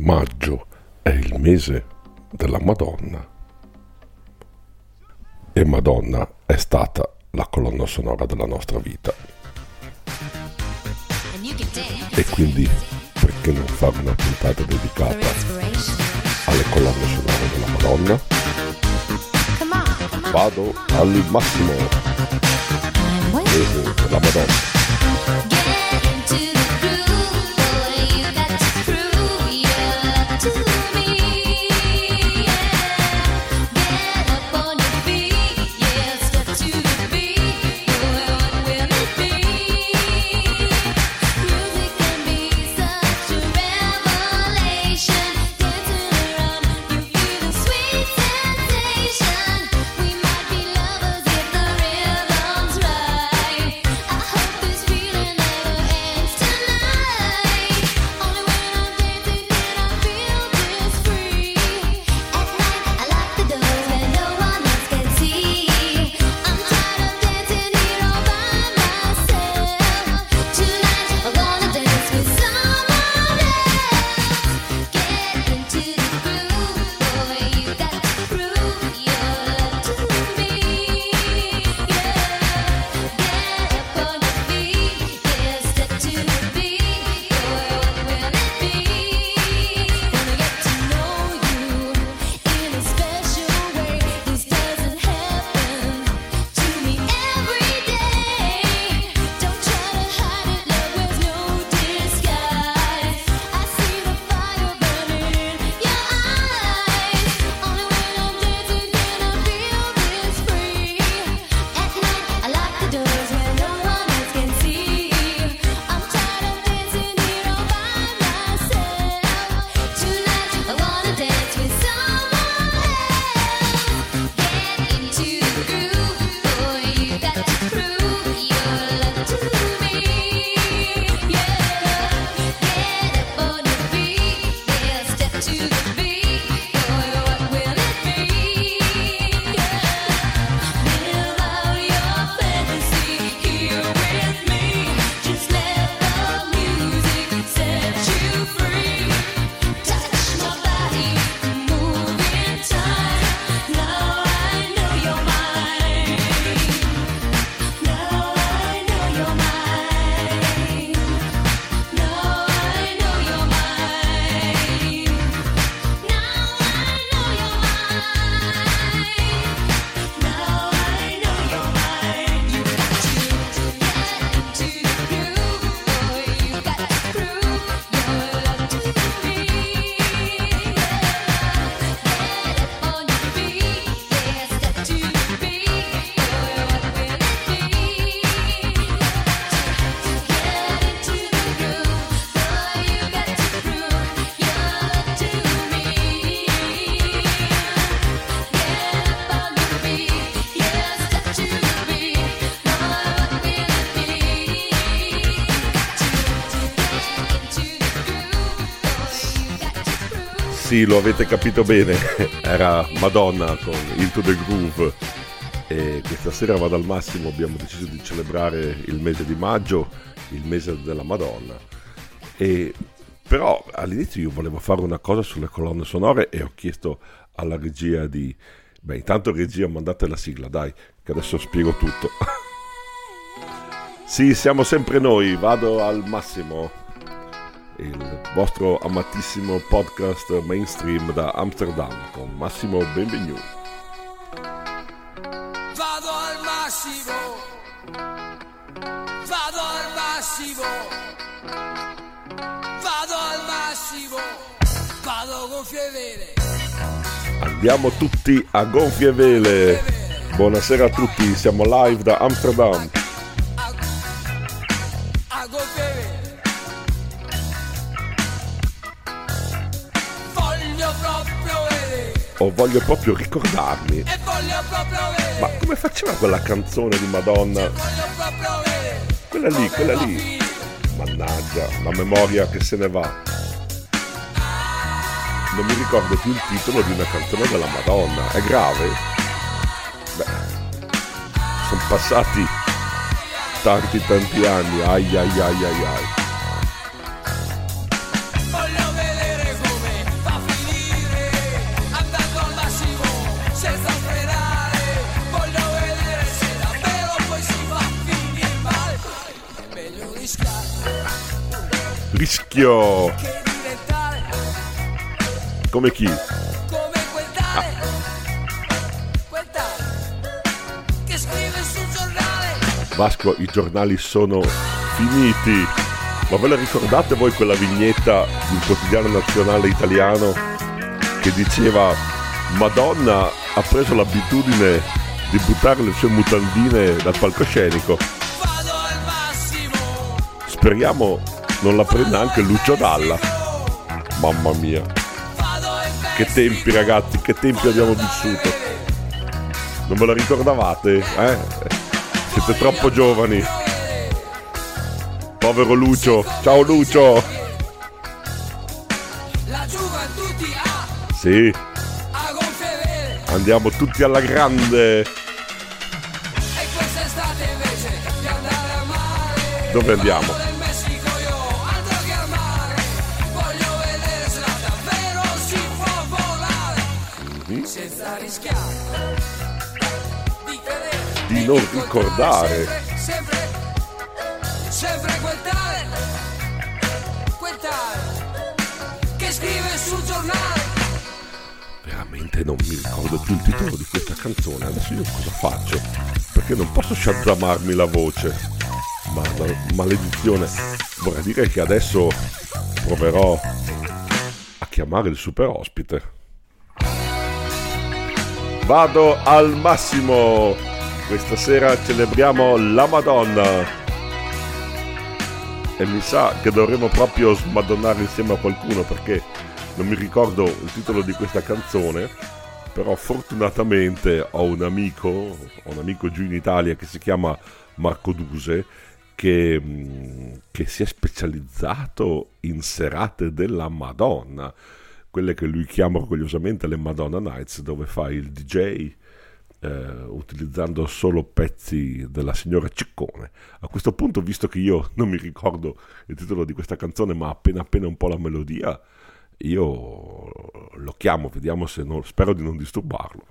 maggio è il mese della Madonna e Madonna è stata la colonna sonora della nostra vita. E quindi perché non fare una puntata dedicata alle colonne sonore della Madonna? Vado al massimo. Mese della Madonna. Sì, lo avete capito bene, era Madonna con Into the Groove e questa sera vado al massimo, abbiamo deciso di celebrare il mese di maggio, il mese della Madonna. E però all'inizio io volevo fare una cosa sulle colonne sonore e ho chiesto alla regia di... Beh, intanto regia mandate la sigla, dai, che adesso spiego tutto. sì, siamo sempre noi, vado al massimo il vostro amatissimo podcast mainstream da Amsterdam con Massimo Benvenuto. Vado al massimo, vado al massimo, vado al massimo, vado gonfie vele. Andiamo tutti a gonfie vele. Buonasera a tutti, siamo live da Amsterdam. O voglio proprio ricordarmi. Ma come faceva quella canzone di Madonna? Quella lì, quella lì. Mannaggia, la memoria che se ne va. Non mi ricordo più il titolo di una canzone della Madonna. È grave? Beh, sono passati tanti tanti anni. Ai ai ai ai ai. Rischio. Come chi? come quel tale. Quel tale che scrive sul giornale. Vasco, i giornali sono finiti. Ma ve la ricordate voi quella vignetta di un quotidiano nazionale italiano che diceva Madonna ha preso l'abitudine di buttare le sue mutandine dal palcoscenico. Vado al massimo. Speriamo non la prenda anche Lucio Dalla. Mamma mia, che tempi ragazzi, che tempi abbiamo vissuto. Non ve la ricordavate? Eh? Siete troppo giovani. Povero Lucio. Ciao Lucio. Sì, andiamo tutti alla grande. Dove andiamo? Non ricordare. Sempre, sempre, quel tale. Quel tale che scrive sul giornale. Veramente non mi ricordo più il titolo di questa canzone. Adesso io cosa faccio? Perché non posso shazamarmi la voce. Ma la maledizione. Vorrei dire che adesso proverò a chiamare il super ospite. Vado al massimo. Questa sera celebriamo la Madonna. E mi sa che dovremo proprio smadonnare insieme a qualcuno perché non mi ricordo il titolo di questa canzone. Però fortunatamente ho un amico, ho un amico giù in Italia che si chiama Marco Duse che, mm, che si è specializzato in serate della Madonna, quelle che lui chiama orgogliosamente le Madonna Nights, dove fa il DJ eh, utilizzando solo pezzi della signora Ciccone. A questo punto, visto che io non mi ricordo il titolo di questa canzone, ma appena appena un po' la melodia, io lo chiamo, vediamo se non, spero di non disturbarlo.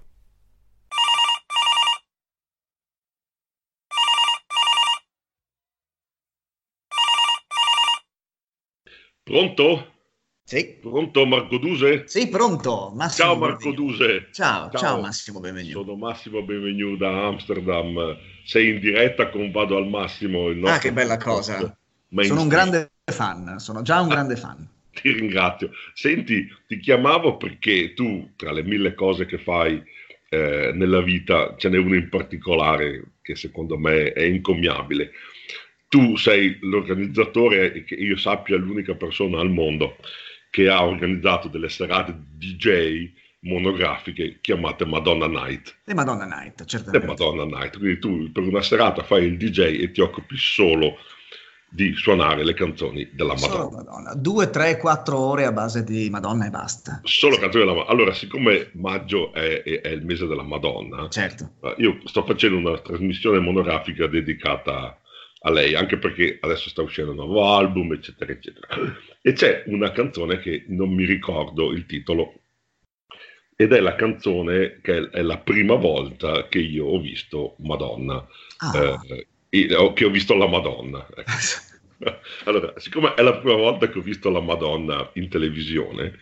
Pronto? Sì, Pronto Marco Duse? sì, pronto. Massimo Ciao Marco benvenuto. Duse. Ciao, ciao, Ciao. Massimo, benvenuto. Sono Massimo Benvenu da Amsterdam. Sei in diretta con Vado al Massimo. Ah, che bella cosa. Sono un grande fan, sono già un grande fan. Ti ringrazio. Senti, ti chiamavo perché tu, tra le mille cose che fai eh, nella vita, ce n'è una in particolare che secondo me è incommiabile. Tu sei l'organizzatore, che io sappia, l'unica persona al mondo che ha organizzato delle serate DJ monografiche chiamate Madonna Night. E Madonna Night, E certamente. Madonna Night. Quindi tu per una serata fai il DJ e ti occupi solo di suonare le canzoni della Madonna. Solo Madonna. Due, tre, quattro ore a base di Madonna e basta. Solo canzoni della Madonna. Allora, siccome maggio è, è- è il mese della Madonna, Certo. eh, io sto facendo una trasmissione monografica dedicata a lei, anche perché adesso sta uscendo un nuovo album, eccetera, eccetera. E c'è una canzone che non mi ricordo il titolo, ed è la canzone che è, la prima volta che io ho visto Madonna, Ah, eh, e- che ho visto la Madonna. ecco. Allora, siccome è la prima volta che ho visto la Madonna in televisione,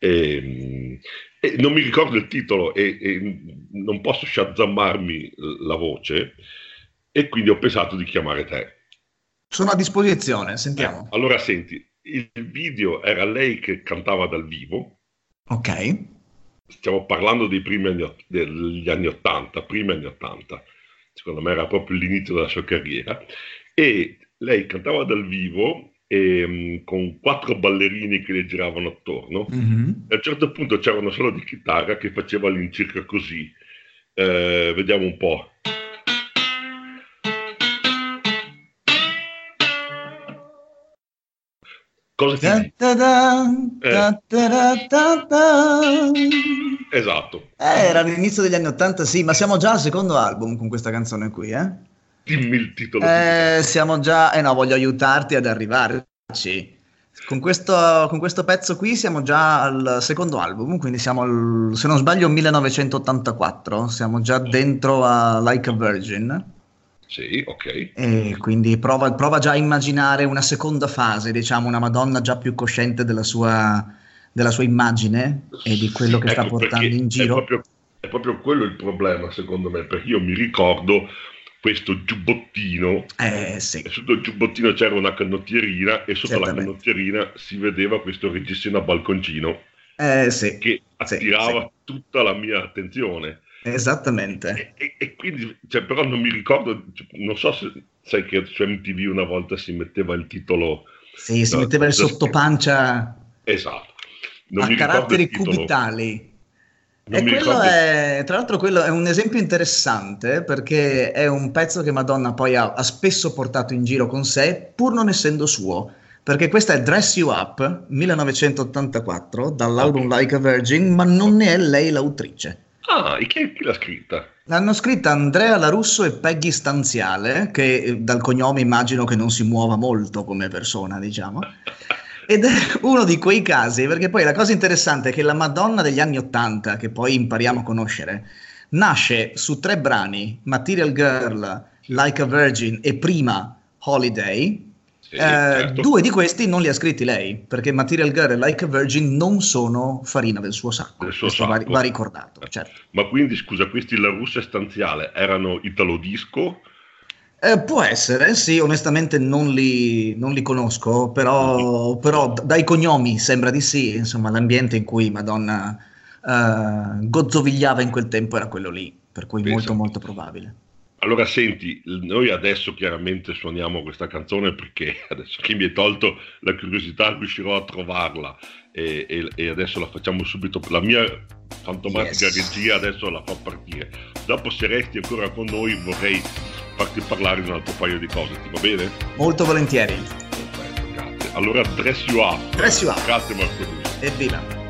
ehm, e non mi ricordo il titolo e, e non posso shazammarmi la voce, e quindi ho pensato di chiamare te. sono a disposizione, sentiamo. Eh, allora, senti, il video era lei che cantava dal vivo, Ok. stiamo parlando dei primi anni, degli anni 80, primi anni 80, secondo me era proprio l'inizio della sua carriera, e lei cantava dal vivo ehm, con quattro ballerini che le giravano attorno. Mhm. A un certo punto c'era una sola di chitarra che faceva all'incirca così. Eh, vediamo un po'. Cosa ti ta ra ta ta. Esatto. Eh, era l'inizio degli anni Ottanta, sì, ma siamo già al secondo album con questa canzone qui, eh? Dimmi il titolo. Eh, siamo già, eh no, voglio aiutarti ad arrivarci. Con questo, con questo pezzo qui siamo già al secondo album, quindi siamo al, se non sbaglio 1984, siamo già dentro a Like a Virgin. Sì, ok. E quindi prova, prova già a immaginare una seconda fase, diciamo, una Madonna già più cosciente della sua, della sua immagine e di quello che sta Ecco, portando perché in giro. È proprio, è proprio quello il problema, secondo me, perché io mi ricordo questo giubbottino, Eh sì, e sotto il giubbottino c'era una canottierina e sotto la Certamente. canottierina si vedeva questo reggiseno a balconcino eh sì, che Sì, attirava tutta la mia attenzione. Esattamente. E, e- quindi, cioè, però non mi ricordo, cioè, non so se sai che su MTV una volta si metteva il titolo Sì, si No, metteva il sottopancia esatto. Non a caratteri cubitali. Non E quello è, tra l'altro, quello è un esempio interessante perché è un pezzo che Madonna poi ha, ha spesso portato in giro con sé, pur non essendo suo. Perché questa è Dress You Up 1984 dall'album Like a Virgin, ma non ne è lei l'autrice. Ah, e chi, chi l'ha scritta? L'hanno scritta Andrea Larusso e Peggy Stanziale, che eh, dal cognome immagino che non si muova molto come persona, diciamo. Ed è uno di quei casi, perché poi la cosa interessante è che la Madonna degli anni Ottanta, che poi impariamo a conoscere, nasce su tre brani, Material Girl, Like a Virgin e prima Holiday. Sì, Eh, certo. Due di questi non li ha scritti lei, perché Material Girl e Like a Virgin non sono farina del suo sacco. Del suo Questo va, sacco. va ricordato, certo. Ma quindi, scusa, questi La Russa Stanziale erano italo disco? Eh, può essere, sì, onestamente non li, non li conosco, però, però dai cognomi sembra di sì, insomma l'ambiente in cui Madonna eh, gozzovigliava in quel tempo era quello lì, per cui Pensa. molto molto probabile. Allora, senti, noi adesso chiaramente suoniamo questa canzone perché adesso che mi hai tolto la curiosità riuscirò a trovarla e, e- e adesso la facciamo subito. La mia fantomatica Yes. regia adesso la fa partire. Dopo se resti ancora con noi vorrei farti parlare di un altro paio di cose, ti va bene? Molto volentieri. Perfetto, grazie. Allora, Dress You Up. Dress You Up. Grazie Marco. Evviva!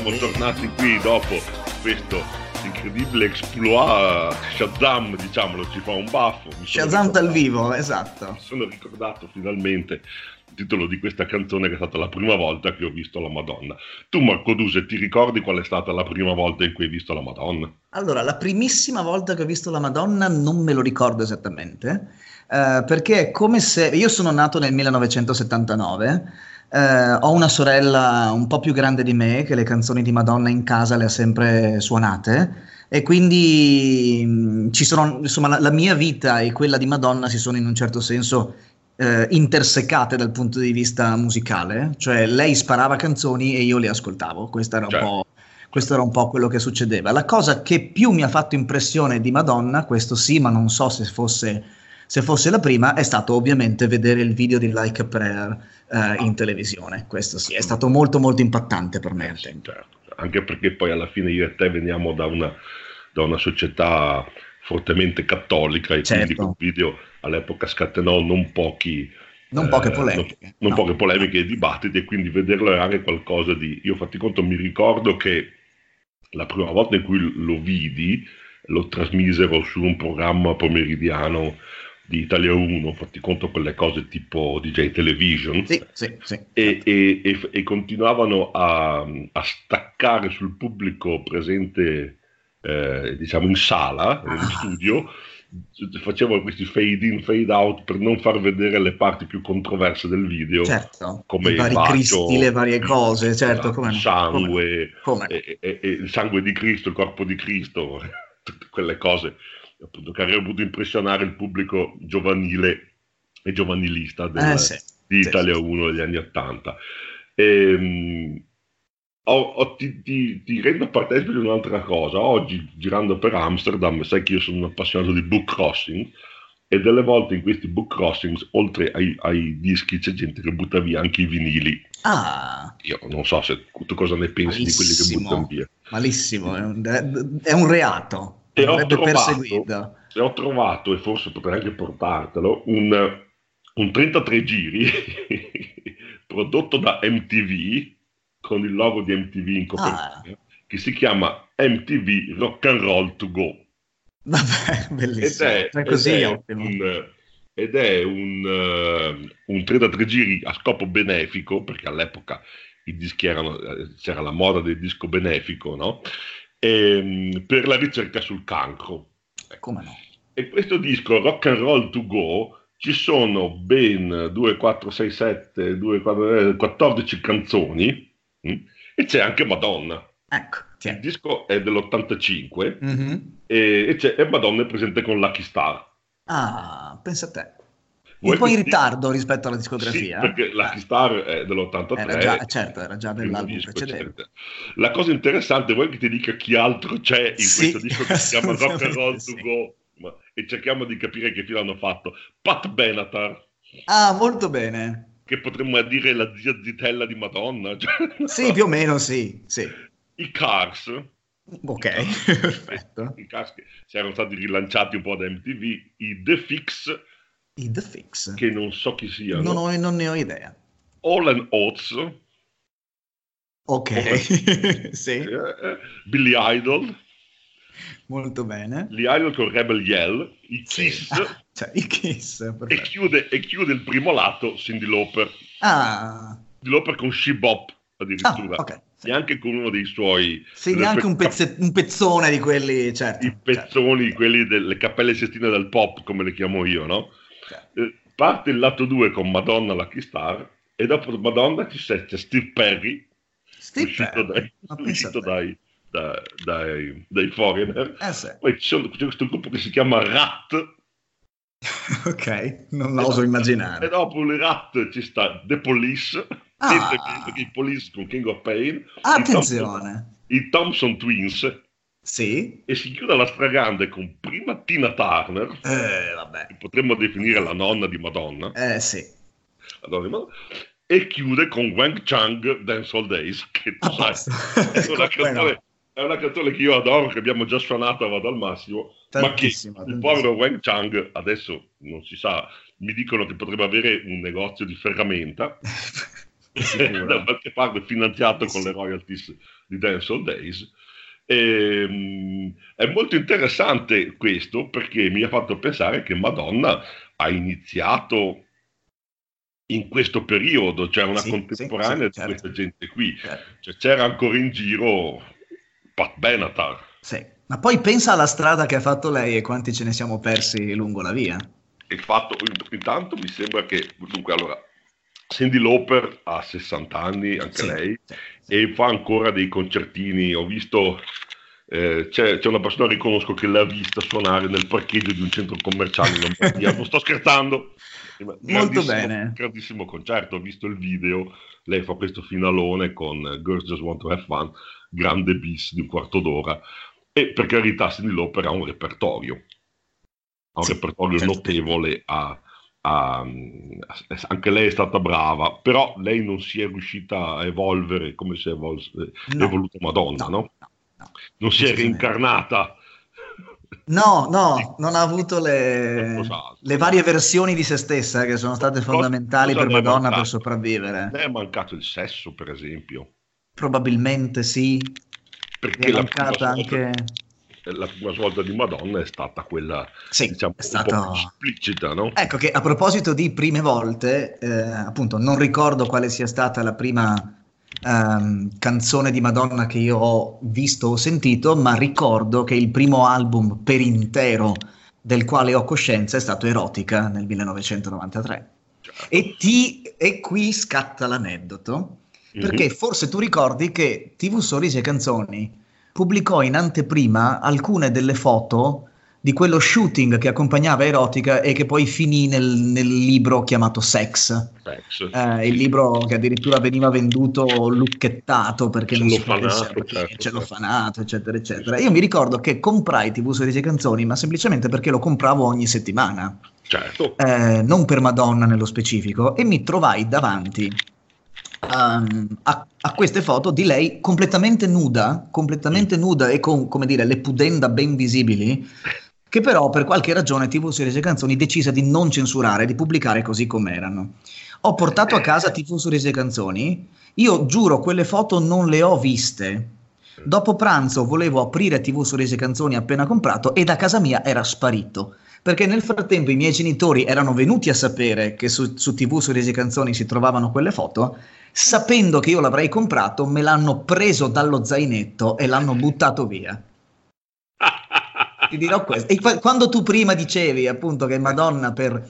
Siamo tornati qui dopo questo incredibile exploit. Shazam, diciamolo, ci fa un baffo. Shazam dal vivo, esatto. Mi sono ricordato finalmente il titolo di questa canzone che è stata la prima volta che ho visto la Madonna. Tu, Marco Duse, ti ricordi qual è stata la prima volta in cui hai visto la Madonna? Allora, la primissima volta che ho visto la Madonna non me lo ricordo esattamente, eh, perché è come se io sono nato nel 1979, eh, ho una sorella un po' più grande di me che le canzoni di Madonna in casa le ha sempre suonate e quindi mh, ci sono, insomma, la, la mia vita e quella di Madonna si sono in un certo senso eh, intersecate dal punto di vista musicale, cioè lei sparava canzoni e io le ascoltavo, questo era un Certo. po', questo era un po' quello che succedeva. La cosa che più mi ha fatto impressione di Madonna, questo sì, ma non so se fosse, se fosse la prima, è stato ovviamente vedere il video di Like a Prayer eh, in televisione, questo sì, è stato molto molto impattante per me al tempo. Certo, anche perché poi alla fine io e te veniamo da una, da una società fortemente cattolica e quindi Certo. quel video all'epoca scatenò non pochi Non poche eh, polemiche. non, non no. poche polemiche e dibattiti e quindi vederlo era anche qualcosa di io fatti conto mi ricordo che la prima volta in cui lo vidi lo trasmisero su un programma pomeridiano di Italia 1 fatti conto quelle cose tipo DJ Television Sì, sì, sì. e, e- e- e continuavano a, a staccare sul pubblico presente, eh, diciamo, in sala, in Ah. studio, facevano questi fade in, fade out per non far vedere le parti più controverse del video, Certo, come i vari bacio, cristi, le varie cose, certo, il come sangue, come no. e, e- e il sangue di Cristo, il corpo di Cristo, tutte quelle cose appunto, che avrebbero potuto impressionare il pubblico giovanile e giovanilista del, Eh, sì, di Italia sì. 1 degli anni 80. Ehm, ho- ho- ti, ti- ti rendo partecipe di un'altra cosa. Oggi, girando per Amsterdam, sai che io sono un appassionato di book crossing e delle volte in questi book crossings, oltre ai, ai dischi, c'è gente che butta via anche i vinili. Ah, Io non so se tu cosa ne pensi di quelli che Malissimo. buttano via. malissimo, è un, è un reato, E ho trovato- perseguito. E ho trovato, e forse potrei anche portartelo, un, un 33 giri prodotto da MTV con il logo di MTV in copertina Ah. che si chiama MTV Rock and Roll to Go Vabbè, ed bellissimo. è, Cioè, così ed è è ottimo. un, ed è un, eh, un 33 giri a scopo benefico perché all'epoca i dischi erano, eh, c'era la moda del disco benefico no? Ehm, per la ricerca sul cancro Come no? e questo disco Rock and Roll to Go ci sono ben 2, 4, 6, 7, 2, 4, eh, 14 canzoni mm, e c'è anche Madonna. Ecco, Il tieni. disco è dell'85 Mhm. e, e c'è, e Madonna è presente con Lucky Star. Ah, pensa a te. Vuoi Un po' in ritardo rispetto alla Sì, discografia. perché Lucky Eh, Star è dell'83. era già, certo, era già dell'album disco, precedente. eccetera. La cosa interessante, vuoi che ti dica chi altro c'è in Sì, questo disco che si chiama Rock and Roll to sì. Go? Ma- e cerchiamo di capire che fine hanno fatto. Pat Benatar. Ah, molto bene. che potremmo dire la zia zitella di Madonna. cioè, Sì, più o meno sì, sì. I Cars, Ok, perfetto. i Cars che si erano stati rilanciati un po' da MTV, i The Fix, I The Fix. che non so chi siano, Non, ho- non ne ho idea. All and Oates, Ok, sì, Billy Idol, molto bene. gli Idol con Rebel Yell, i Sì. Kiss, Ah, cioè, i Kiss, e, chiude, e chiude il primo lato Cindy Lauper. Ah, Cindy Lauper con She Bop, ah, addirittura. ok. Sì, Neanche con uno dei suoi... Sì, neanche un, pezze- un pezzone di quelli, certo. i pezzoni, quelli delle cappelle sestine del pop, come le chiamo io, no? Eh, parte il lato 2 con Madonna Lucky Star e dopo Madonna ci c'è, c'è Steve Perry Steve uscito, Perry, dai, uscito dai, da- dai, dai foreigner. Eh sì, poi sono- c'è questo gruppo che si chiama Rat. Ok, non la oso immaginare. e dopo il Rat ci sta The Police Ah. sempre che i Police con King of Pain i Thompson, Attenzione, i Thompson Twins sì, e si chiude la stragrande con prima Tina Turner. Eh, vabbè, che potremmo definire la nonna di Madonna. Eh sì, di Madonna, e chiude con Wang Chang Dance All Days che tu a sai è una, canzone, è una canzone che io adoro, che abbiamo già suonato Vado al Massimo, ma che il povero Wang Chang adesso non si sa, mi dicono che potrebbe avere un negozio di ferramenta. Da qualche parte finanziato con Sì. le royalties di Dance All Days. Ehm, è molto interessante questo perché mi ha fatto pensare che Madonna ha iniziato in questo periodo, cioè una Sì, contemporanea sì, sì, di certo. questa gente qui. Certo. Cioè, c'era ancora in giro Pat Benatar. Sì. Ma poi pensa alla strada che ha fatto lei e quanti ce ne siamo persi lungo la via. Il fatto, intanto mi sembra che, dunque, allora, Cindy Lauper ha 60 anni, anche Sì, lei, sì, sì. e fa ancora dei concertini. Ho visto, eh, c'è, c'è una persona che riconosco che l'ha vista suonare nel parcheggio di un centro commerciale in Lombardia. non sto scherzando. Grandissimo- bene. Grandissimo concerto, ho visto il video. Lei fa questo finalone con Girls Just Want to Have Fun, grande bis di un quarto d'ora. E per carità, Cindy Lauper ha un repertorio, ha un repertorio certo. notevole. a- a- anche lei è stata brava, però lei non si è riuscita a evolvere come si è evol- No. evoluta Madonna, no? no, no. Non si è reincarnata. No, no, non ha avuto le, le varie versioni di se stessa che sono state Cosa- fondamentali cosa per le è Madonna per sopravvivere. Le è mancato il sesso, per esempio. Probabilmente sì. Perché è prima, mancata svolta, anche... la prima svolta di Madonna è stata quella, Sì, diciamo, è più esplicita, no? Ecco che a proposito di prime volte, eh, appunto, non ricordo quale sia stata la prima ehm, canzone di Madonna che io ho visto o sentito, ma ricordo che il primo album per intero del quale ho coscienza è stato Erotica nel 1993. Certo. E, ti, e qui scatta l'aneddoto, perché Mhm. forse tu ricordi che TV Sorrisi e Canzoni pubblicò in anteprima alcune delle foto di quello shooting che accompagnava Erotica e che poi finì nel, nel libro chiamato Sex. Sex. Eh, il libro che addirittura veniva venduto lucchettato perché non si poteva certo, cellofanato, eccetera, eccetera. Io mi ricordo che comprai TV Sorrisi e Canzoni, ma semplicemente perché lo compravo ogni settimana Certo. eh, non per Madonna nello specifico, e mi trovai davanti um, a, a queste foto di lei completamente nuda, completamente nuda e con, come dire, le pudenda ben visibili, che però per qualche ragione TV Series Canzoni decise di non censurare, di pubblicare così com'erano. Ho portato a casa TV Series Canzoni, io giuro quelle foto non le ho viste. Dopo pranzo volevo aprire TV Sorrisi Canzoni appena comprato e da casa mia era sparito. Perché nel frattempo i miei genitori erano venuti a sapere che su, su TV Sorrisi e Canzoni si trovavano quelle foto, sapendo che io l'avrei comprato, me l'hanno preso dallo zainetto e l'hanno buttato via. Ti dirò questo. E qua- quando tu prima dicevi appunto che Madonna per,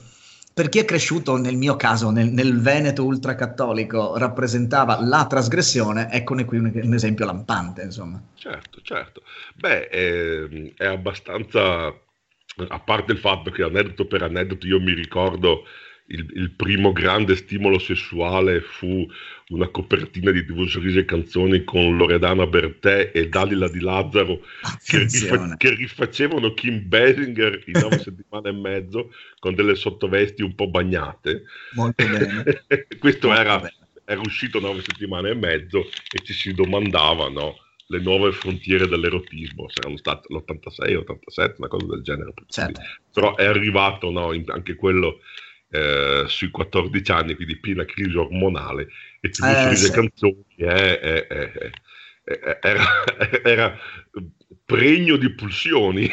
per chi è cresciuto nel mio caso nel, nel Veneto ultracattolico rappresentava la trasgressione, eccone qui un, un esempio lampante, insomma. Certo, certo. Beh, è, è abbastanza, a parte il fatto che aneddoto per aneddoto io mi ricordo il, il primo grande stimolo sessuale fu una copertina di TV Sorrisi e Canzoni con Loredana Bertè e Dalila Di Lazzaro che, rifa- che rifacevano Kim Basinger in nove settimane e mezzo con delle sottovesti un po' bagnate. Molto bene. Questo Molto era, bene. era uscito nove settimane e mezzo e ci si domandava no, le nuove frontiere dell'erotismo, saranno state l'86, 87, una cosa del genere. Certo. Però è arrivato no, in- anche quello eh, sui 14 anni, quindi piena crisi ormonale, e TV Eh, e sì. canzoni è- è- era, era pregno di pulsioni.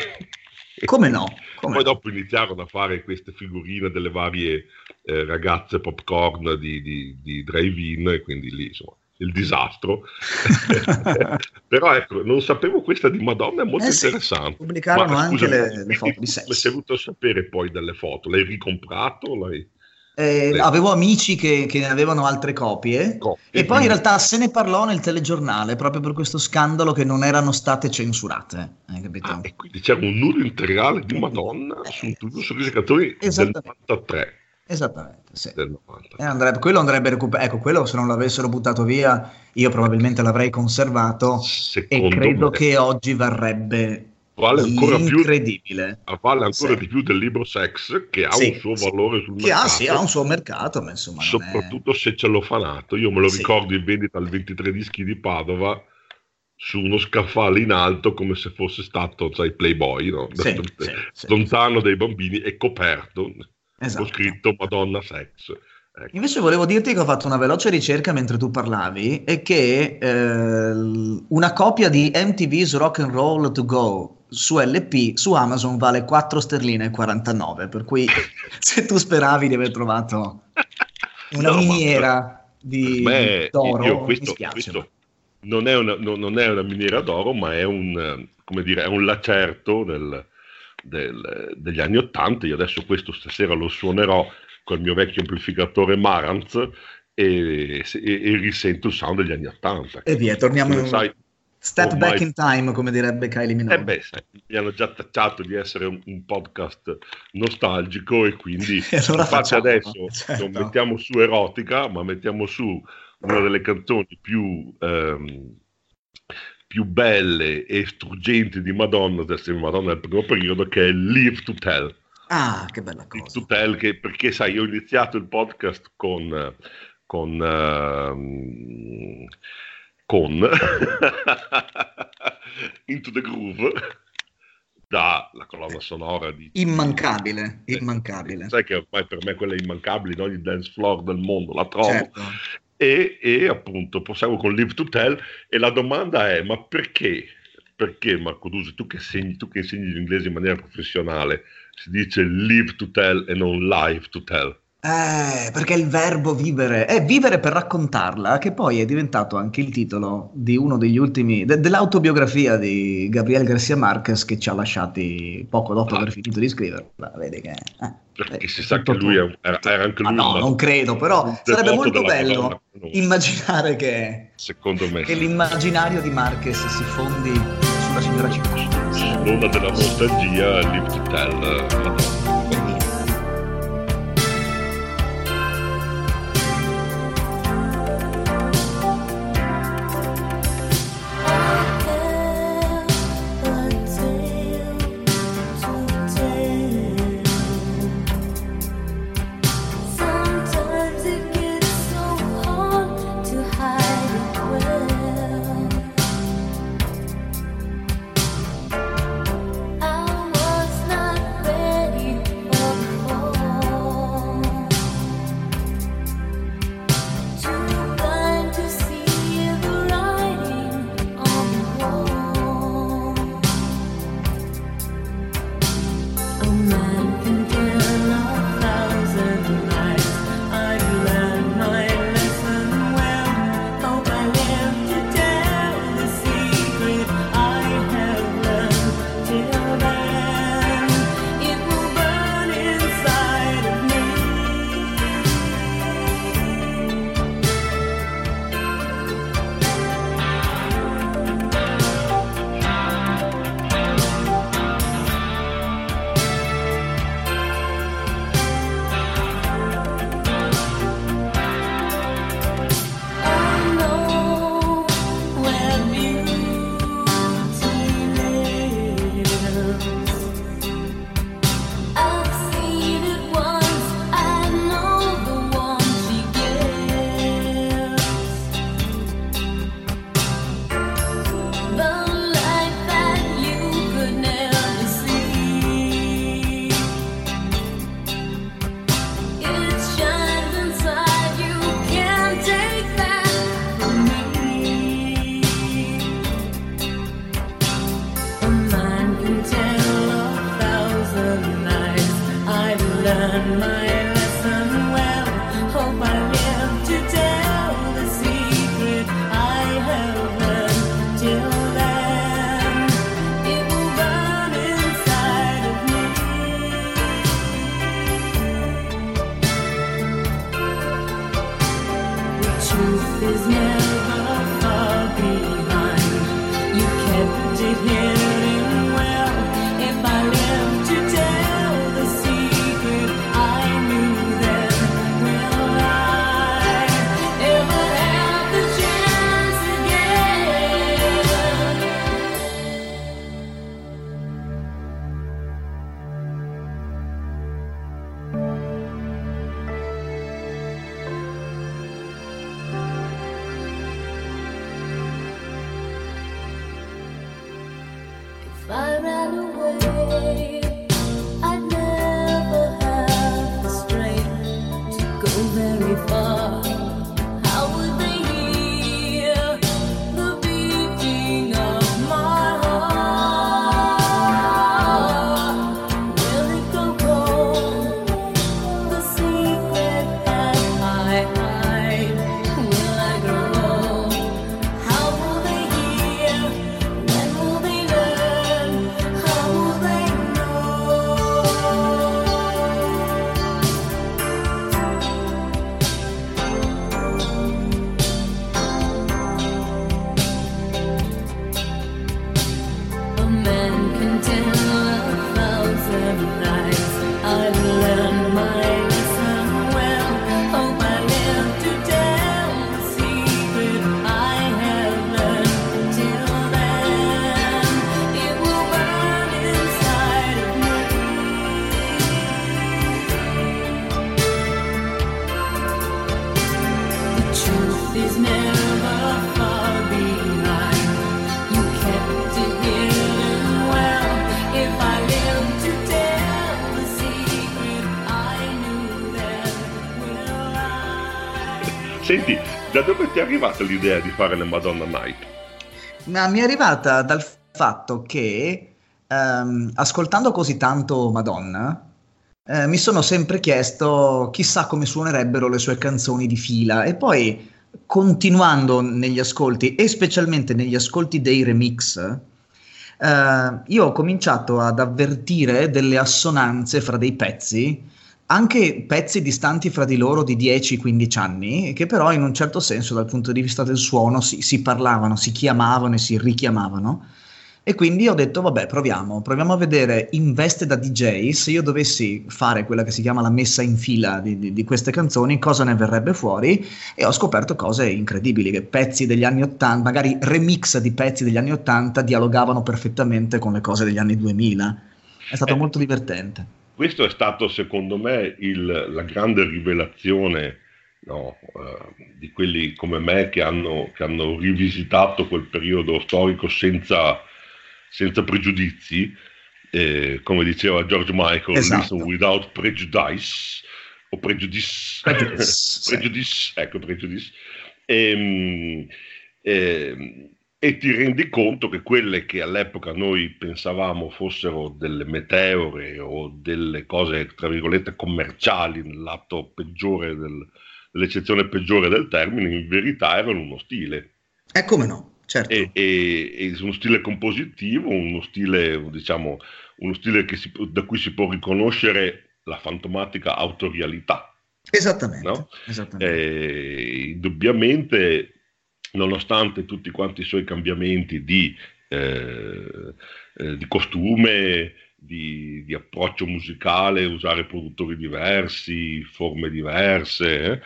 Come no? Come Poi dopo iniziarono a fare queste figurine delle varie eh, ragazze popcorn di, di, di drive-in, e quindi lì insomma il disastro. Però ecco, non sapevo questa di Madonna, è molto Eh sì, interessante. pubblicarono Ma, anche scusami, le, le foto di sesso. venuto a sapere poi delle foto, l'hai ricomprato? L'hai... Eh, avevo amici che, che ne avevano altre copie. Coppie, E poi in realtà se ne parlò nel telegiornale proprio per questo scandalo che non erano state censurate. Capito? Ah, e quindi c'era un nudo integrale di Madonna su tutti i canzoni del Esattamente. 93. Esattamente, sì. Del E 93. andrebbe- quello andrebbe recuperato. Ecco, quello se non l'avessero buttato via, io probabilmente l'avrei conservato. E Secondo credo me che oggi varrebbe vale ancora più incredibile. vale ancora Sì. di più del libro Sex che ha Sì, un suo sì. valore sul Che mercato ha, sì, ha un suo mercato, ma insomma. non è- soprattutto se cellofanato io me lo ricordo in vendita al 23 dischi di Padova su uno scaffale in alto come se fosse stato sai Playboy no? Lontano dai bambini e coperto Esatto. ho scritto Madonna Sex Ecco. Invece volevo dirti che ho fatto una veloce ricerca mentre tu parlavi e che eh, una copia di MTV's Rock and Roll to Go su LP su Amazon vale 4 sterline e 49, per cui se tu speravi di aver trovato una No, miniera di Beh, d'oro, io mi questo, questo non, è una, non- non è una miniera d'oro, ma è un, come dire, è un lacerto del- del- degli anni Ottanta. Io adesso questo stasera lo suonerò col mio vecchio amplificatore Marantz e, e- e risento il sound degli anni Ottanta. E via, torniamo Come sai, step ormai- back in time, come direbbe Kylie Minogue. eh beh, sai, mi hanno già tacciato di essere un, un podcast nostalgico e quindi E allora facciamo, adesso certo. non mettiamo su erotica, ma mettiamo su una delle canzoni più, ehm, più belle e struggenti di Madonna, del Madonna del primo periodo, che è Live to Tell. Ah, che bella Live cosa. to Tell, che, perché sai, io ho iniziato il podcast con... con ehm, con Into the Groove dalla colonna sonora di Immancabile, immancabile. sai che ormai per me quelle immancabili di ogni dance floor del mondo la trovo Certo. E, e appunto proseguo con Live to Tell e la domanda è ma perché? Perché Marco Dusi tu che, segni, tu che insegni l'inglese in maniera professionale si dice live to tell e non live to tell Eh, perché il verbo vivere è vivere per raccontarla, che poi è diventato anche il titolo di uno degli ultimi, de- dell'autobiografia di Gabriel Garcia Marquez che ci ha lasciati poco dopo Ah. aver finito di scriverla. Vedi che. eh, perché eh, si sa che lui è era, era anche Ma lui no, un- non credo, però sarebbe molto bello immaginare che, secondo me che sì. l'immaginario di Marquez si fondi sulla signora Ciccà. l'onda della nostalgia live to tell eh, Madonna. far away. Arrivata l'idea di fare le Madonna Night? Ma mi è arrivata dal fatto che ehm, ascoltando così tanto Madonna, eh, mi sono sempre chiesto chissà come suonerebbero le sue canzoni di fila e poi continuando negli ascolti e specialmente negli ascolti dei remix, eh, io ho cominciato ad avvertire delle assonanze fra dei pezzi, anche pezzi distanti fra di loro di 10-15 anni, che però in un certo senso dal punto di vista del suono si, si parlavano, si chiamavano e si richiamavano. E quindi ho detto, vabbè, proviamo, proviamo a vedere in veste da DJ, se io dovessi fare quella che si chiama la messa in fila di, di- di queste canzoni, cosa ne verrebbe fuori? E ho scoperto cose incredibili, che pezzi degli anni 80, magari remix di pezzi degli anni 80, dialogavano perfettamente con le cose degli anni 2000. È stato Eh. molto divertente. Questo è stato secondo me il- la grande rivelazione no, eh, di quelli come me che hanno, che hanno rivisitato quel periodo storico senza, senza pregiudizi, eh, come diceva George Michael, Esatto. without prejudice o prejudice, Prejudice, sì. prejudice, ecco prejudice. Ehm, ehm, e ti rendi conto che quelle che all'epoca noi pensavamo fossero delle meteore o delle cose, tra virgolette, commerciali, nel lato peggiore del- dell'eccezione peggiore del termine, in verità erano uno stile. E come no, certo. E, e- e uno stile compositivo, uno stile, diciamo, uno stile che si- da cui si può riconoscere la fantomatica autorialità. Esattamente. no? esattamente. Eh, indubbiamente, nonostante tutti quanti i suoi cambiamenti di, eh, eh, di costume, di, di approccio musicale, usare produttori diversi, forme diverse, eh,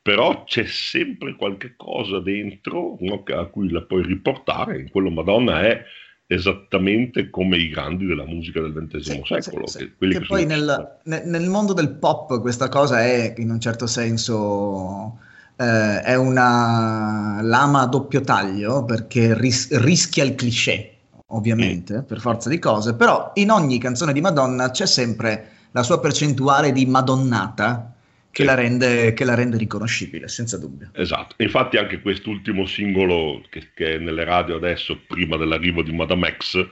però c'è sempre qualche cosa dentro no, a cui la puoi riportare. In quello Madonna è esattamente come i grandi della musica del XX Sì, secolo. sì, sì. che- Che che poi sono- nel, ne- nel mondo del pop questa cosa è in un certo senso eh, è una lama a doppio taglio perché ris- rischia il cliché, ovviamente, per forza di cose, però in ogni canzone di Madonna c'è sempre la sua percentuale di madonnata che, la, rende, che la rende riconoscibile, senza dubbio. Esatto, infatti anche quest'ultimo singolo che, che è nelle radio adesso, prima dell'arrivo di Madame X,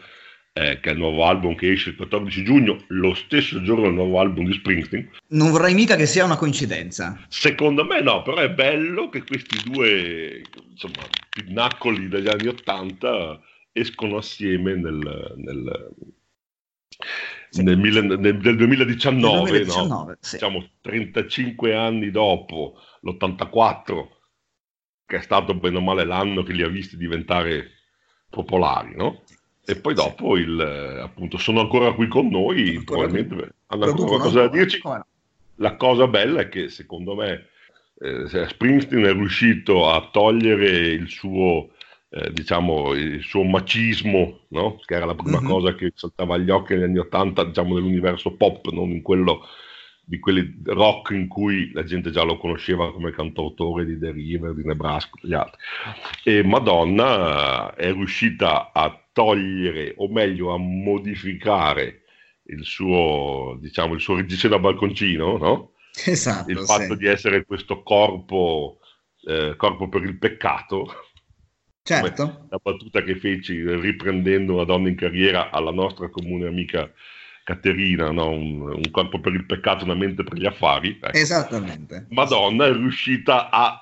eh, che è il nuovo album che esce il 14 giugno, lo stesso giorno del nuovo album di Springsteen. Non vorrei mica che sia una coincidenza. Secondo me no, però è bello che questi due insomma, pinnacoli degli anni 80 escono assieme nel, nel, Sì. nel nel- nel 2019, Nel no? 2019, sì. diciamo 35 anni dopo l'84, che è stato bene o male l'anno che li ha visti diventare popolari, no? E poi dopo il, appunto sono ancora qui con noi, Ancora probabilmente hanno ancora qualcosa da ancora, dirci. no? La cosa bella è che secondo me eh, Springsteen è riuscito a togliere il suo, eh, diciamo, il suo macismo, no? che era la prima Mhm. cosa che saltava agli occhi negli anni Ottanta, diciamo, nell'universo pop, non in quello di quelli rock in cui la gente già lo conosceva come cantautore di The River, di Nebraska, gli altri. E Madonna eh, è riuscita a togliere, o meglio, a modificare il suo, diciamo, il suo reggiseno da balconcino, no? Esatto, il sì. fatto di essere questo corpo, eh, corpo per il peccato, Certo. la battuta che feci riprendendo una donna in carriera alla nostra comune amica Caterina, no? un, un corpo per il peccato, una mente per gli affari. ecco. Esattamente. Madonna è riuscita a,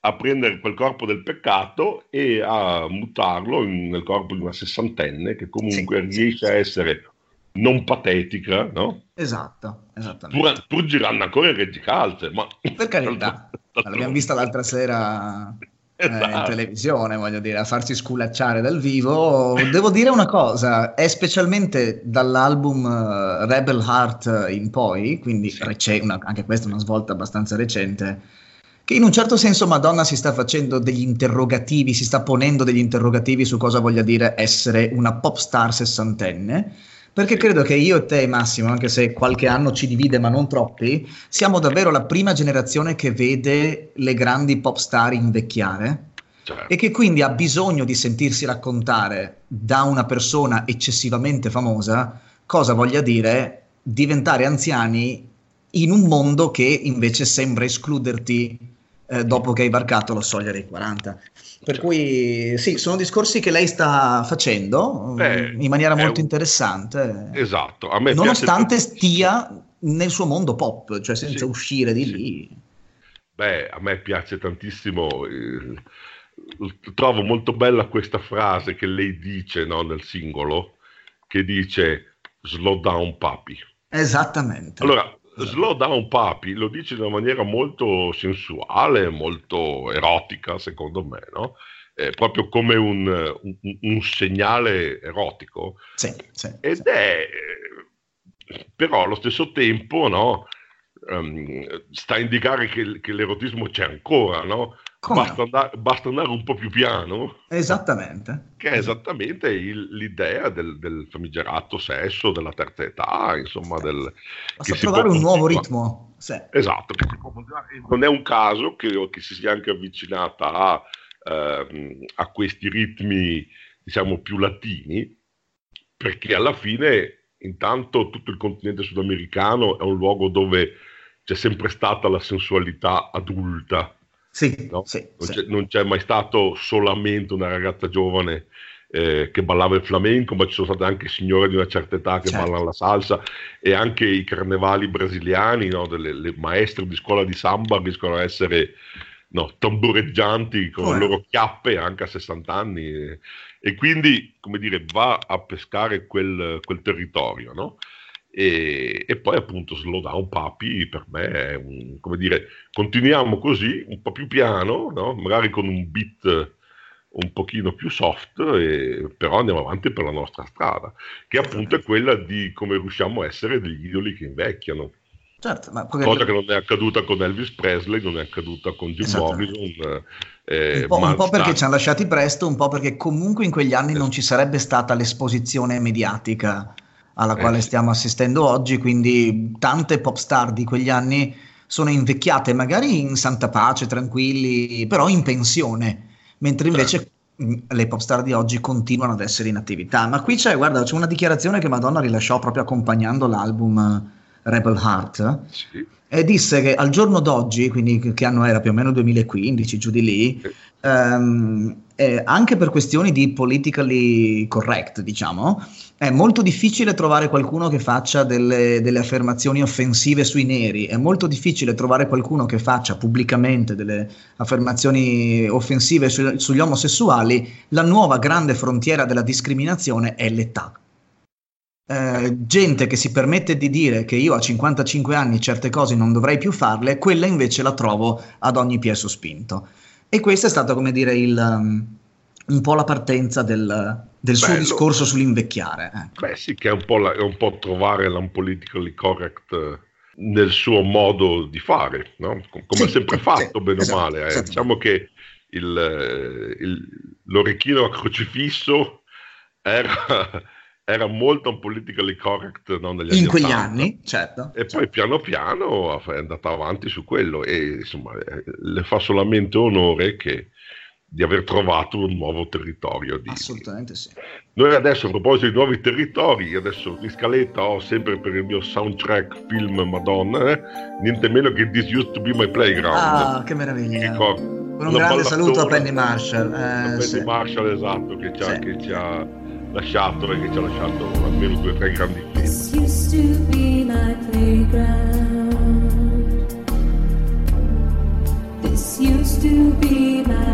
a prendere quel corpo del peccato e a mutarlo in- nel corpo di una sessantenne che comunque Sì, riesce sì, a essere non patetica, no? Esatto, esattamente. pur, pur girando ancora in reggicalze, ma Per carità, l'abbiamo vista l'altra sera eh, in Esatto. televisione, voglio dire, a farsi sculacciare dal vivo. Devo dire una cosa, è specialmente dall'album eh, Rebel Heart in poi, quindi Sì. rece- una- anche questa è una svolta abbastanza recente, che in un certo senso Madonna si sta facendo degli interrogativi, si sta ponendo degli interrogativi su cosa voglia dire essere una pop star sessantenne. Perché credo che io e te, Massimo, anche se qualche anno ci divide, ma non troppi, siamo davvero la prima generazione che vede le grandi pop star invecchiare Cioè, e che quindi ha bisogno di sentirsi raccontare da una persona eccessivamente famosa cosa voglia dire diventare anziani in un mondo che invece sembra escluderti eh, dopo che hai varcato la soglia dei 40. Per cui sì, sono discorsi che lei sta facendo Beh, mm, in maniera molto un- interessante, Esatto, a me piace nonostante tantissimo. stia nel suo mondo pop, cioè senza Sì, uscire di sì. lì. Beh, a me piace tantissimo, eh, trovo molto bella questa frase che lei dice, no, nel singolo, che dice slow down papi. Esattamente. Allora, slow down papi lo dice in una maniera molto sensuale, molto erotica, secondo me, no? Eh, proprio come un, un- un segnale erotico. Sì, sì, Ed sì. è, però allo stesso tempo, no, ehm, sta a indicare che, che l'erotismo c'è ancora, no? Basta, no? andare, basta andare un po' più piano, Esattamente. che è esattamente il- l'idea del, del famigerato sesso della terza età, insomma, del, Basta trovare un nuovo ritmo. Sì. Esatto, non è un caso che, che si sia anche avvicinata a, ehm, a questi ritmi, diciamo, più latini, perché alla fine, intanto, tutto il continente sudamericano è un luogo dove c'è sempre stata la sensualità adulta, Sì, no? sì, non, sì. c'è, non c'è mai stato solamente una ragazza giovane eh, che ballava il flamenco, ma ci sono state anche signore di una certa età che Certo. ballano la salsa e anche i carnevali brasiliani, no, delle, le maestre di scuola di samba riescono a essere no, tambureggianti con Come le loro chiappe anche a 60 anni e quindi, come dire, va a pescare quel, quel territorio, no? E, e poi appunto Slow Down Papi per me è un, come dire, continuiamo così, un po' più piano, no? magari con un beat un pochino più soft, e- però andiamo avanti per la nostra strada, che appunto è quella di come riusciamo a essere degli idoli che invecchiano, Certo, ma perché- cosa che non è accaduta con Elvis Presley, non è accaduta con Jim Esattamente. Morrison. eh, un po', un po' perché ci hanno lasciati presto, un po' perché comunque in quegli anni non ci sarebbe stata l'esposizione mediatica alla Eh, quale stiamo assistendo oggi, quindi tante pop star di quegli anni sono invecchiate magari in santa pace, tranquilli, però in pensione, mentre invece mh, le pop star di oggi continuano ad essere in attività. Ma qui c'è, guarda, c'è una dichiarazione che Madonna rilasciò proprio accompagnando l'album eh, Rebel Heart Sì, e disse che al giorno d'oggi, quindi che- che anno era più o meno 2015, giù di lì, Sì. ehm, eh, anche per questioni di politically correct, diciamo, è molto difficile trovare qualcuno che faccia delle, delle affermazioni offensive sui neri, è molto difficile trovare qualcuno che faccia pubblicamente delle affermazioni offensive su- sugli omosessuali, la nuova grande frontiera della discriminazione è l'età. Eh, gente che si permette di dire che io a 55 anni certe cose non dovrei più farle, quella invece la trovo ad ogni piè sospinto. E questo è stato, come dire, il, um, un po' la partenza del, del suo Bello. discorso sull'invecchiare. ecco. Beh sì, che è un po', la- è un po' trovare l'unpolitically correct eh, nel suo modo di fare, no? Com- come Sì, ha sempre fatto, sì, bene o esatto, male. eh. Diciamo che il, eh, il- l'orecchino a crocifisso era, era molto unpolitically correct no, negli In anni quegli 80. anni, certo. E poi piano piano è andata avanti su quello e insomma le fa solamente onore che di aver trovato un nuovo territorio. Di... Assolutamente sì. Noi adesso a proposito di nuovi territori, adesso in scaletta ho sempre per il mio soundtrack film Madonna, eh, niente meno che This Used to Be My Playground. Ah, che meraviglia. ricordo, Con un grande saluto a. Penny Marshall. eh, a Penny sì. Marshall, esatto, che ci, ha, Sì. che ci ha lasciato e che ci ha lasciato almeno due o tre grandi film. This used to be my playground. This used to be my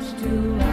much to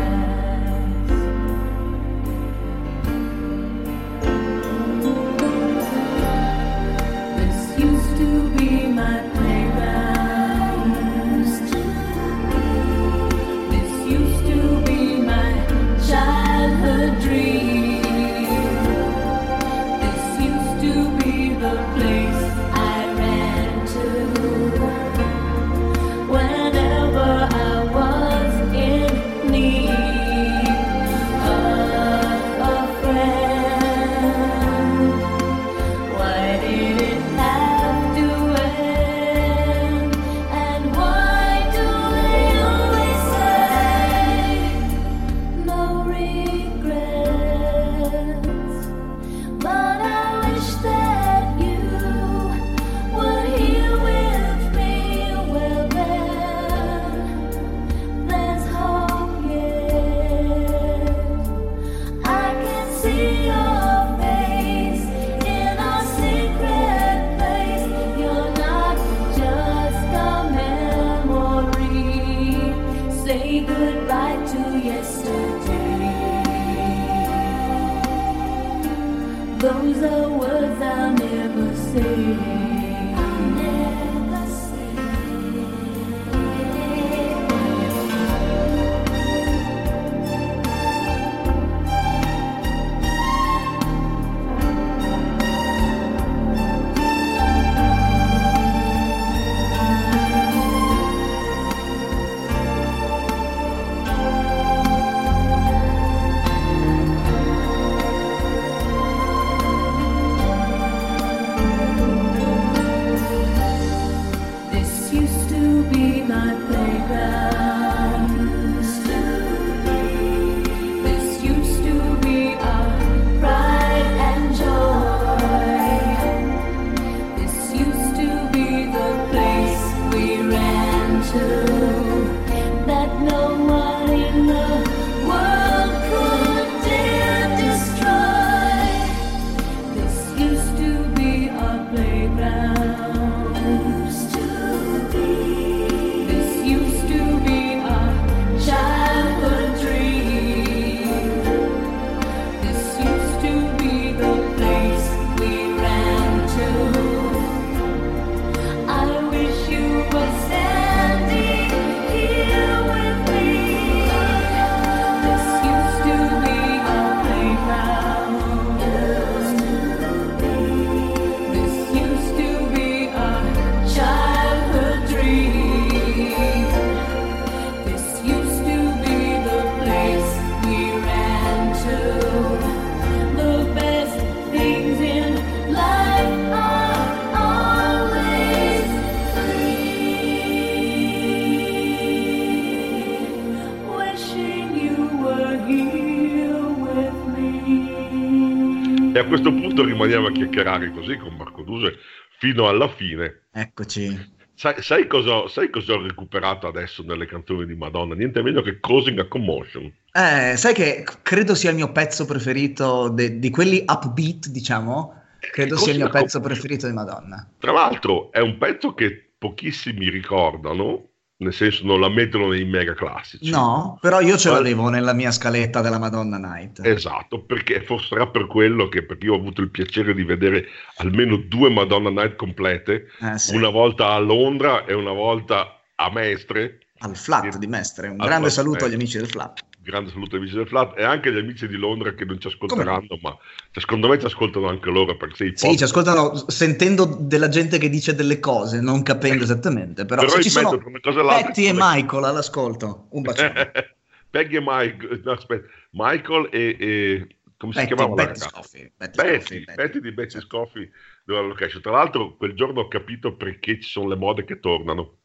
chiacchierare così con Marco Duse fino alla fine. Eccoci. Sai, sai cosa, sai cosa ho recuperato adesso nelle canzoni di Madonna? Niente meno che Causing a Commotion. Eh, sai che credo sia il mio pezzo preferito de- di quelli upbeat, diciamo. Credo sia il mio pezzo preferito di Madonna. Tra l'altro è un pezzo che pochissimi ricordano, nel senso non la mettono nei mega classici. No, però io ce l'avevo nella mia scaletta della Madonna Night. Esatto, perché forse sarà per quello che perché io ho avuto il piacere di vedere almeno due Madonna Night complete, Eh, sì. una volta a Londra e una volta a Mestre. Al flat di Mestre. Un grande saluto agli amici del flat. Grande saluto ai amici del Flat e anche agli amici di Londra che non ci ascolteranno, ma cioè, secondo me ci ascoltano anche loro perché sei Sì, ci ascoltano sentendo della gente che dice delle cose, non capendo esattamente. Però, Però se ci sono cosa e Michael all'ascolto, un bacione. Peggy e Mike, no, aspetta, Michael e, e- come si Betty, chiamava la Betty? Scoffy. Betty Betty, Betty. Betty di Betty Sì. Scoffy della location. Tra l'altro, quel giorno ho capito perché ci sono le mode che tornano.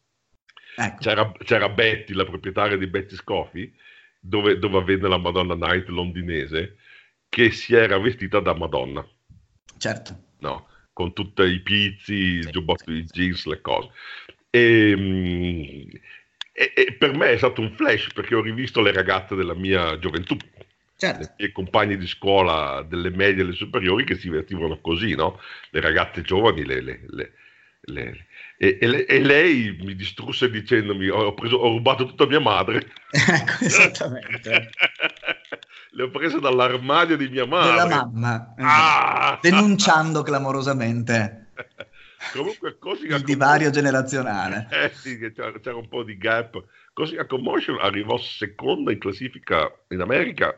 Ecco. C'era, c'era Betty, la proprietaria di Betty Scoffy, dove, dove avvenne la Madonna Night londinese, che si era vestita da Madonna, Certo. no? Con tutti i pizzi, il Sì, giubbotto, sì, i sì. jeans, le cose. E, mm, e- e per me è stato un flash perché ho rivisto le ragazze della mia gioventù, Certo. i miei compagni di scuola delle medie e le superiori che si vestivano così, no? Le ragazze giovani, le, le- le- Le- E, e e lei mi distrusse dicendomi: Ho, preso- ho rubato tutta mia madre. Ecco, esattamente. Le ho prese dall'armadio di mia madre. Della mamma. esatto. Ah! Denunciando clamorosamente Comunque, Cosmic il divario generazionale. Eh sì, c'era, un po' di gap. Cosmic Commotion arrivò seconda in classifica in America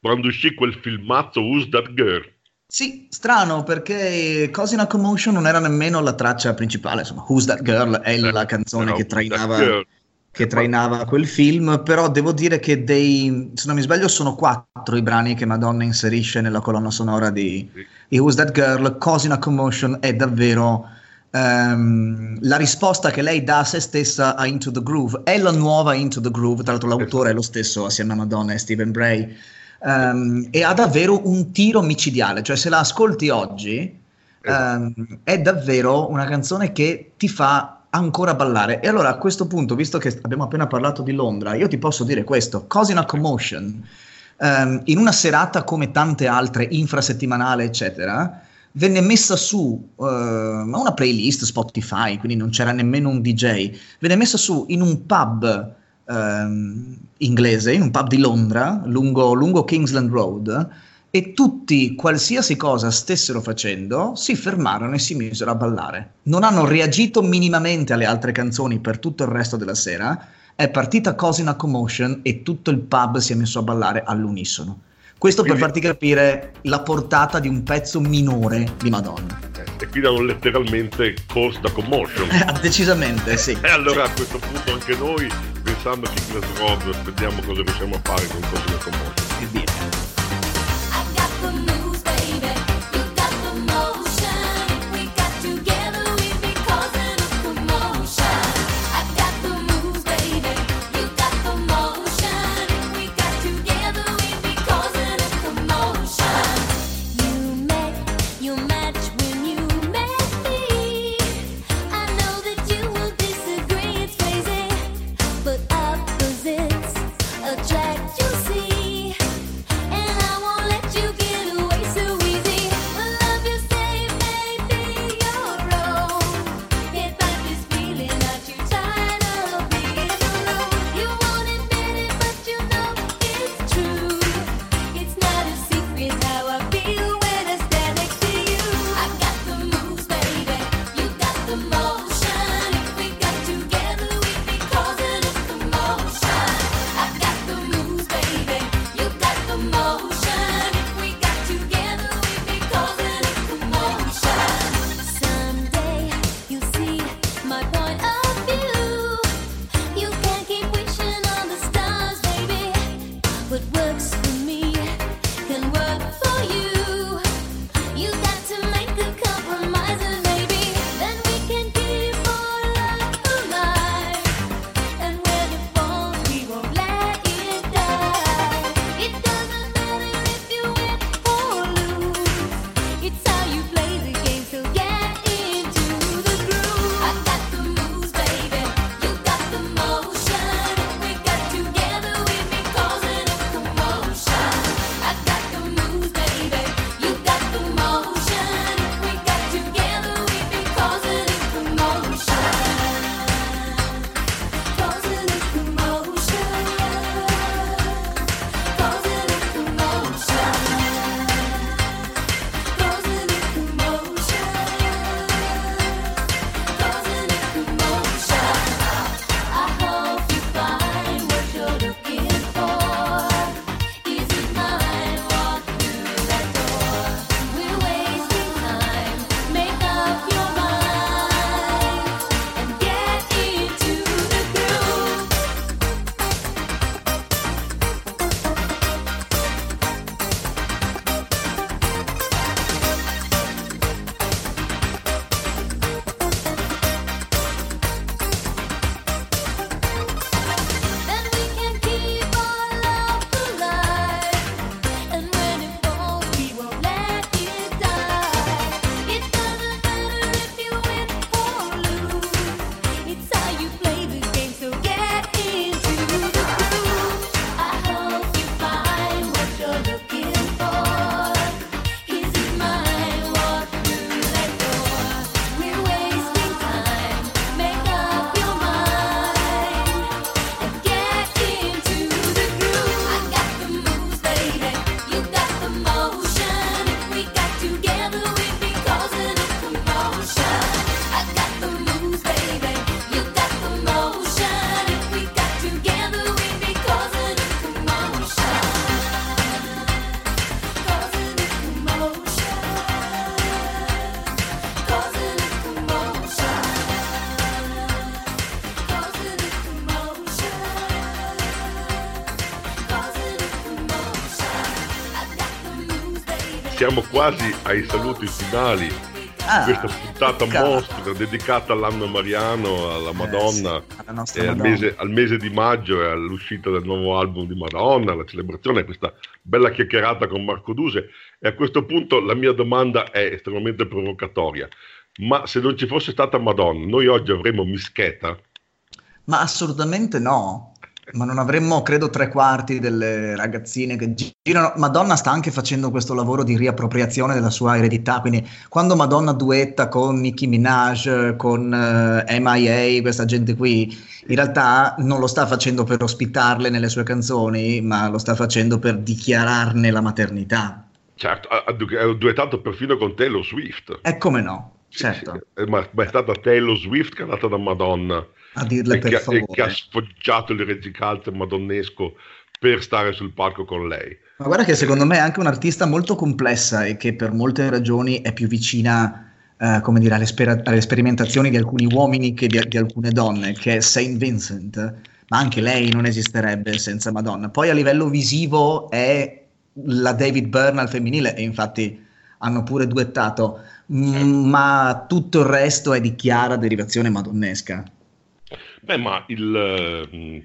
quando uscì quel filmazzo Who's That Girl? Sì, strano perché Cosina Commotion non era nemmeno la traccia principale, insomma, Who's That Girl è la canzone che trainava, che trainava quel film, però devo dire che dei, se non mi sbaglio sono quattro i brani che Madonna inserisce nella colonna sonora di, di Who's That Girl, Cosina Commotion è davvero ehm, la risposta che lei dà a se stessa a Into the Groove, è la nuova Into the Groove, tra l'altro l'autore è lo stesso assieme a Madonna e Stephen Bray, ehm, e ha davvero un tiro micidiale, cioè se la ascolti oggi ehm, è davvero una canzone che ti fa ancora ballare. E allora a questo punto, visto che abbiamo appena parlato di Londra, io ti posso dire questo, Cosina Commotion, ehm, in una serata come tante altre, infrasettimanale, eccetera, venne messa su eh, una playlist Spotify, quindi non c'era nemmeno un DJ, venne messa su in un pub ehm, inglese, in un pub di Londra, lungo, lungo Kingsland Road, e tutti, qualsiasi cosa stessero facendo, si fermarono e si misero a ballare. Non hanno reagito minimamente alle altre canzoni per tutto il resto della sera. È partita Cosina Commotion e tutto il pub si è messo a ballare all'unisono. Questo per farti capire la portata di un pezzo minore di Madonna. E qui danno letteralmente Cause da Commotion. Eh, decisamente, sì. E allora a questo punto anche noi, pensando che Class Rob, vediamo cosa riusciamo a fare con Cosmic Commotion. Che dire. Quasi ai saluti finali. Ah, Questa puntata cavolo. mostra dedicata all'anno mariano, alla Madonna, Eh, sì, e al Madonna. mese, al mese di maggio e all'uscita del nuovo album di Madonna, la celebrazione, questa bella chiacchierata con Marco Duse. E a questo punto la mia domanda è estremamente provocatoria. Ma se non ci fosse stata Madonna, noi oggi avremmo Mischeta? Ma assolutamente no. Ma non avremmo, credo, tre quarti delle ragazzine che girano. Madonna sta anche facendo questo lavoro di riappropriazione della sua eredità. Quindi, quando Madonna duetta con Nicki Minaj, con eh, MIA, questa gente qui, in realtà non lo sta facendo per ospitarle nelle sue canzoni, ma lo sta facendo per dichiararne la maternità. Certo, ha, ha du- ha duettato perfino con Taylor Swift. E come no? Certo, sì, eh, ma, ma è stata Taylor Swift che è andata da Madonna a dirle e per che, ha- e favore. che ha sfoggiato il regicalze madonnesco per stare sul palco con lei. Ma guarda che secondo me è anche un'artista molto complessa e che per molte ragioni è più vicina, eh, come dire, alle, spera- alle sperimentazioni di alcuni uomini che di, di alcune donne, che è Saint Vincent, ma anche lei non esisterebbe senza Madonna. Poi a livello visivo è la David Byrne al femminile e infatti hanno pure duettato, ma tutto il resto è di chiara derivazione madonnesca. Beh, ma il, eh,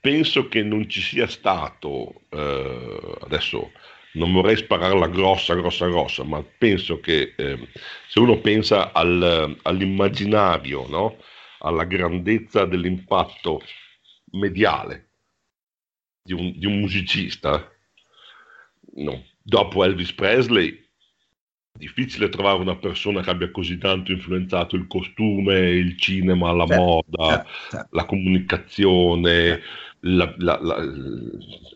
penso che non ci sia stato, eh, adesso non vorrei spararla grossa, grossa, grossa, ma penso che eh, se uno pensa al- all'immaginario, no? alla grandezza dell'impatto mediale di un, di un musicista, no, dopo Elvis Presley, difficile trovare una persona che abbia così tanto influenzato il costume, il cinema, la Certo, moda, certo, certo. la comunicazione, la- la- la-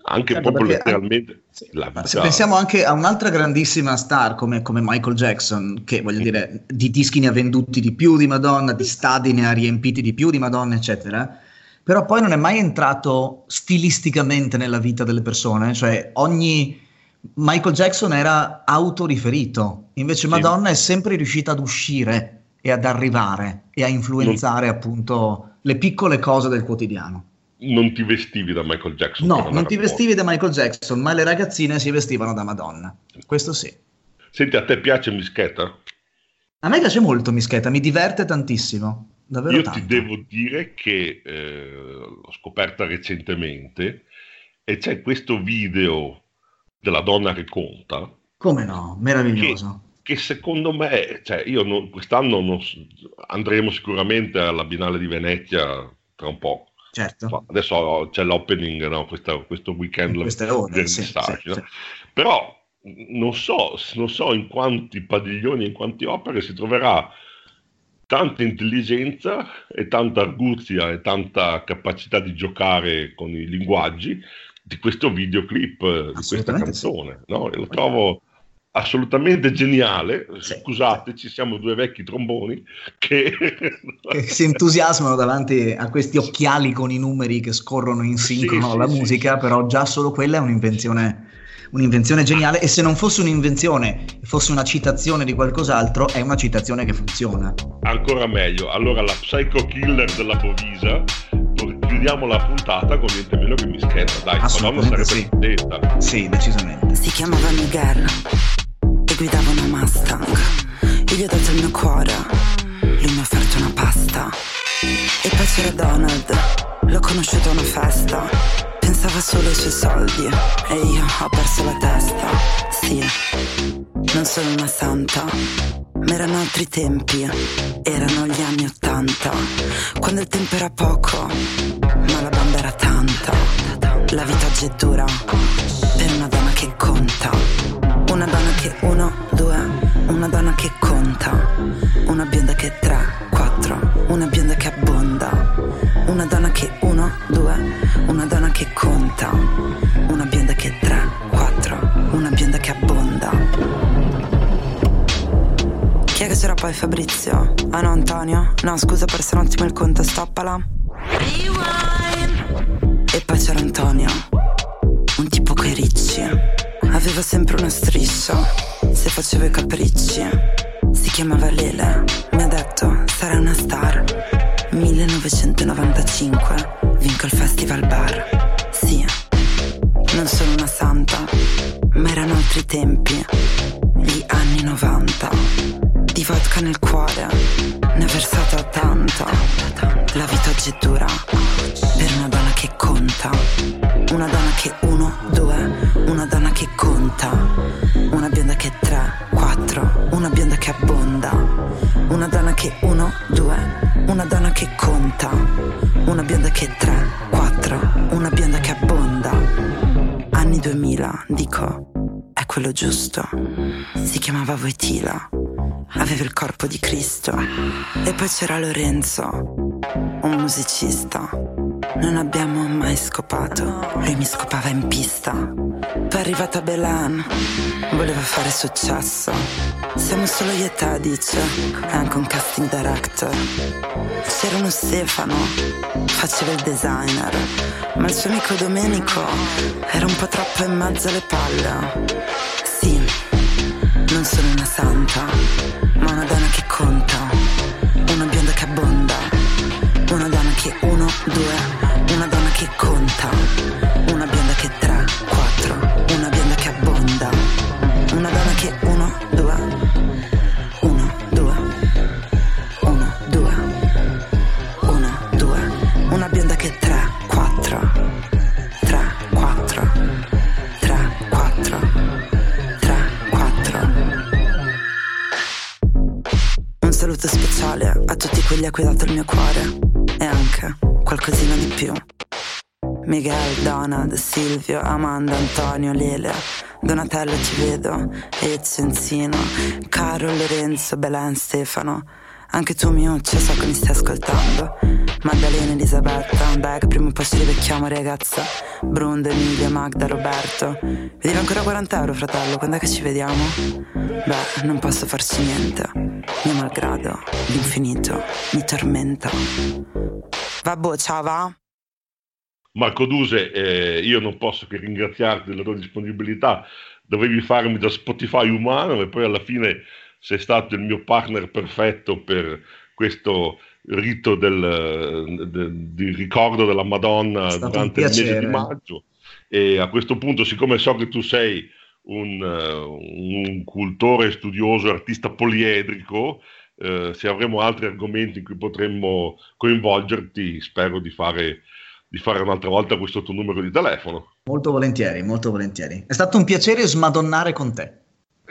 anche Certo, proprio perché- letteralmente Sì, se pensiamo anche a un'altra grandissima star come, come Michael Jackson, che voglio dire, di dischi ne ha venduti di più di Madonna, di stadi ne ha riempiti di più di Madonna, eccetera, però poi non è mai entrato stilisticamente nella vita delle persone, cioè ogni Michael Jackson era autoriferito, invece Sì. Madonna è sempre riuscita ad uscire e ad arrivare e a influenzare appunto le piccole cose del quotidiano. non ti vestivi da Michael Jackson. No, non ti vestivi da Michael Jackson, ma le ragazzine si vestivano da Madonna. Questo sì. Senti, a te piace Mischeta? A me piace molto Mischeta, mi diverte tantissimo. Davvero Io tanto. ti devo dire che eh, l'ho scoperta recentemente e c'è questo video della donna che conta Come no, meraviglioso. che secondo me, cioè io non- quest'anno non andremo sicuramente alla Biennale di Venezia tra un po'. Certo. Adesso c'è l'opening, no? Questa- questo weekend queste ore, del sì, sì, no? sì. Però non so, non so in quanti padiglioni, in quante opere si troverà tanta intelligenza e tanta arguzia e tanta capacità di giocare con i linguaggi di questo videoclip, eh, di questa Assolutamente sì. canzone. no? Lo trovo assolutamente geniale. Sì, Scusateci, siamo due vecchi tromboni che... Che si entusiasmano davanti a questi occhiali con i numeri che scorrono in sincrono sì, alla sì, musica, però già solo quella è un'invenzione, un'invenzione geniale e se non fosse un'invenzione, fosse una citazione di qualcos'altro, è una citazione che funziona. Ancora meglio, allora la Psycho Killer della Bovisa, chiudiamo la puntata con niente meno che Mischetta, dai, Madonna sarebbe sì. contenta. Sì, decisamente. Si chiamava Miguel e guidava una Mustang. Io gli ho dato il mio cuore, lui mi ha offerto una pasta. E poi c'era Donald, l'ho conosciuto a una festa. Pensava solo ai suoi soldi e io ho perso la testa. Sì, non sono una santa, ma erano altri tempi, erano gli anni Ottanta. Quando il tempo era poco, ma la bamba era tanta. La vita oggi è dura per una donna che conta. Una donna che uno, due, una donna che conta. Una bionda che tre, quattro, una bionda che abbonda. Una donna che uno, due, una donna che conta. C'era poi Fabrizio? Ah no Antonio? No scusa perso un attimo il conto, stoppala. E poi c'era Antonio, un tipo coi ricci. Aveva sempre una striscia, se faceva i capricci. Si chiamava Lele, mi ha detto sarai una star. 1995, vinco il festival bar. Sì, non sono una santa, ma erano altri tempi, Dura, per una donna che conta. Una donna che uno, due, una donna che conta. Una bionda che tre, quattro, una bionda che abbonda. Una donna che uno, due, una donna che conta. Una bionda che tre, quattro, una bionda che abbonda. Anni 2000, dico, è quello giusto. Si chiamava Voitila, aveva il corpo di Cristo. E poi c'era Lorenzo, un musicista. Non abbiamo mai scopato, lui mi scopava in pista. Poi è arrivata Belan, voleva fare successo. Siamo solo io e te, dice, è anche un casting director. C'era uno Stefano, faceva il designer, ma il suo amico Domenico era un po' troppo in mezzo alle palle. Sì, non sono una santa, ma una donna che conta, due, una donna che conta, una bionda che tre, quattro, una bionda che abbonda, una donna che uno, due, uno, due, uno, due, uno, due, una bionda che tre, quattro, tre, quattro, tre, quattro, tre, quattro. Un saluto speciale a tutti quelli a cui ho dato il mio cuore qualcosina di più. Miguel, Donald, Silvio, Amanda, Antonio, Lele, Donatello ci vedo, Ezio, Enzino, Caro, Lorenzo, Belen, Stefano. Anche tu Miuccia so che mi stai ascoltando Maddalena, Elisabetta, beh prima o poi ci rivecchiamo ragazza Brunda, Emilia, Magda, Roberto devo ancora 40 euro fratello, quando è che ci vediamo? Beh, non posso farci niente Mio malgrado, l'infinito, mi tormenta Vabbè, ciao va? Marco Duse, eh, io non posso che ringraziarti della tua disponibilità. Dovevi farmi da Spotify umano e poi alla fine sei stato il mio partner perfetto per questo rito del, de- di ricordo della Madonna durante il mese di maggio. E a questo punto, siccome so che tu sei un, un cultore, studioso, artista poliedrico, eh, se avremo altri argomenti in cui potremmo coinvolgerti, spero di fare, di fare un'altra volta questo tuo numero di telefono. Molto volentieri, molto volentieri. È stato un piacere smadonnare con te.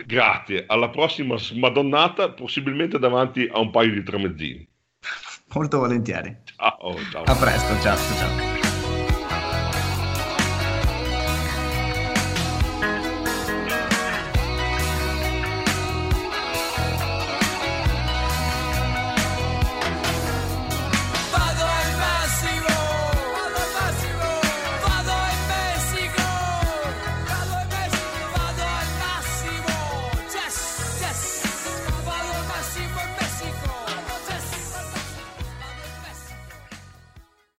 Grazie, alla prossima smadonnata, possibilmente davanti a un paio di tramezzini. Molto volentieri. Ciao, ciao. A presto, ciao ciao.